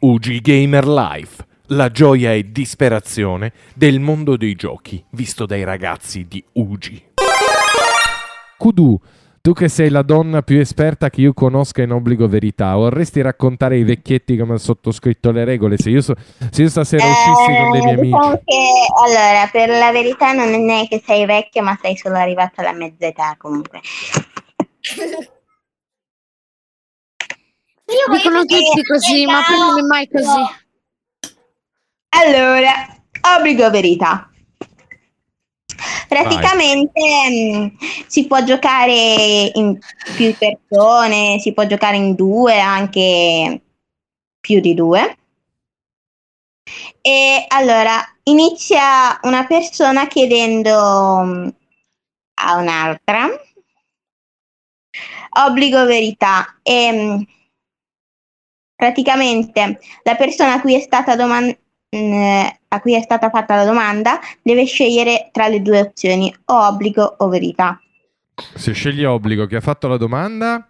UG Gamer Life, la gioia e disperazione del mondo dei giochi, visto dai ragazzi di UG. Kudu, tu che sei la donna più esperta che io conosca in obbligo verità, vorresti raccontare ai vecchietti come ha sottoscritto le regole? Se io, so- se io stasera uscissi con dei miei Eh, diciamo amici... che, allora, per la verità non è che sei vecchia, ma sei solo arrivata alla mezza età comunque. Dicono tutti così, ma poi non è mai così. Allora, obbligo verità. Praticamente mh, si può giocare in più persone, si può giocare in due, anche più di due. E allora inizia una persona chiedendo mh, a un'altra obbligo verità e mh, praticamente la persona a cui è stata domandata a cui è stata fatta la domanda deve scegliere tra le due opzioni o obbligo o verità. Se scegli obbligo, chi ha fatto la domanda?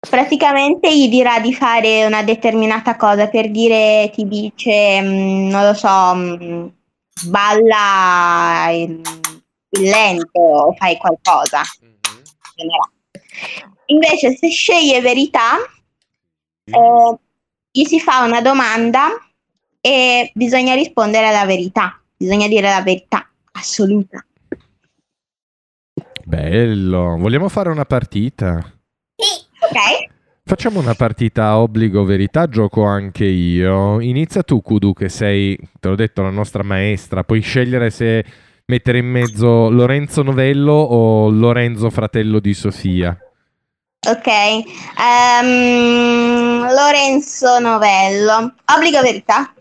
Praticamente gli dirà di fare una determinata cosa, per dire ti dice, mm, non lo so, mm, balla il, il lento o fai qualcosa. Invece se sceglie verità, eh, gli si fa una domanda e bisogna rispondere alla verità, bisogna dire la verità assoluta. Bello, vogliamo fare una partita? Ok? Facciamo una partita a obbligo verità, gioco anche io. Inizia tu, Kudu, che sei, te l'ho detto, la nostra maestra. Puoi scegliere se mettere in mezzo Lorenzo Novello o Lorenzo fratello di Sofia. Ok, Ehm, Lorenzo Novello, obbligo verità?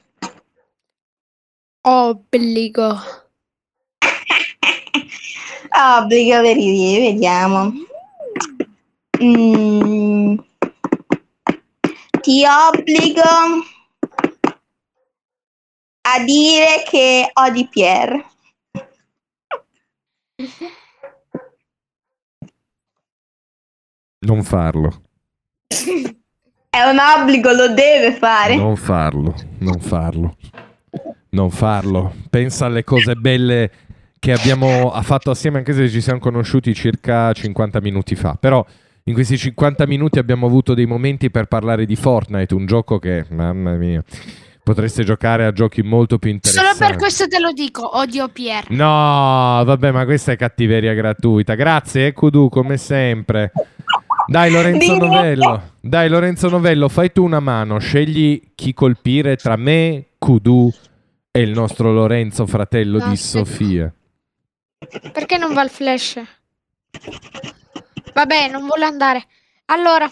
Obbligo. Obbligo verità, vediamo. Mm, ti obbligo a dire che odi Pierre. Non farlo, È un obbligo, lo deve fare. non farlo, non farlo, non farlo. Pensa alle cose belle che abbiamo fatto assieme, anche se ci siamo conosciuti circa 50 minuti fa. Però in questi 50 minuti abbiamo avuto dei momenti per parlare di Fortnite, un gioco che, mamma mia, potreste giocare a giochi molto più interessanti. Solo per questo te lo dico, odio Pier. No, vabbè, ma questa è cattiveria gratuita. Grazie, Kudu, come sempre. Dai, Lorenzo Novello. Dai, Lorenzo Novello, fai tu una mano. Scegli chi colpire tra me, Kudu e il nostro Lorenzo, fratello No, di aspetta. Sofia. Perché non va il flash? Vabbè, non vuole andare. Allora,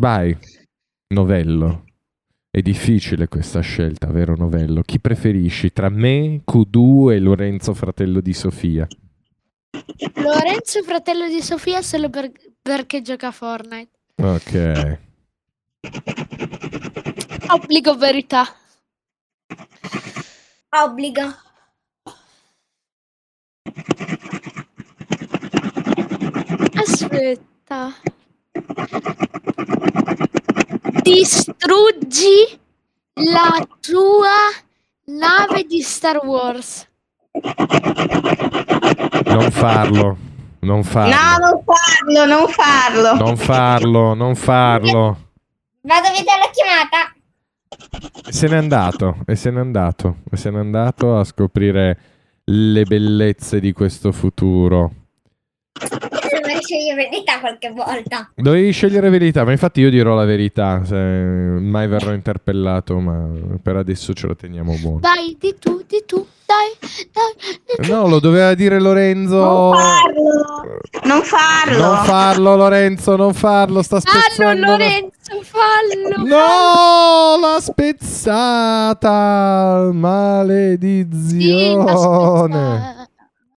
Vai, Novello. È difficile questa scelta, vero Novello? Chi preferisci tra me, Kudu e Lorenzo, fratello di Sofia? Lorenzo, fratello di Sofia, solo per- perché gioca a Fortnite. Ok. Obbligo verità. Obbligo. Aspetta. Distruggi la tua nave di Star Wars. Non farlo. Non farlo. No, non farlo, non farlo. Non farlo, non farlo. Vado via dalla chiamata. E se n'è andato, e se n'è andato, e se n'è andato a scoprire le bellezze di questo futuro. Scegliere verità qualche volta. Dovevi scegliere verità, ma infatti io dirò la verità, se mai verrò interpellato, ma per adesso ce lo teniamo buono. Dai, di tu, di tu, dai, dai. No, lo doveva dire Lorenzo. Non farlo. Non farlo. Non farlo, Lorenzo, non farlo, sta Fallo, spezzando. la- Lorenzo, fallo. No, l'ha spezzata! Sì, ma Maledizione! aspetta.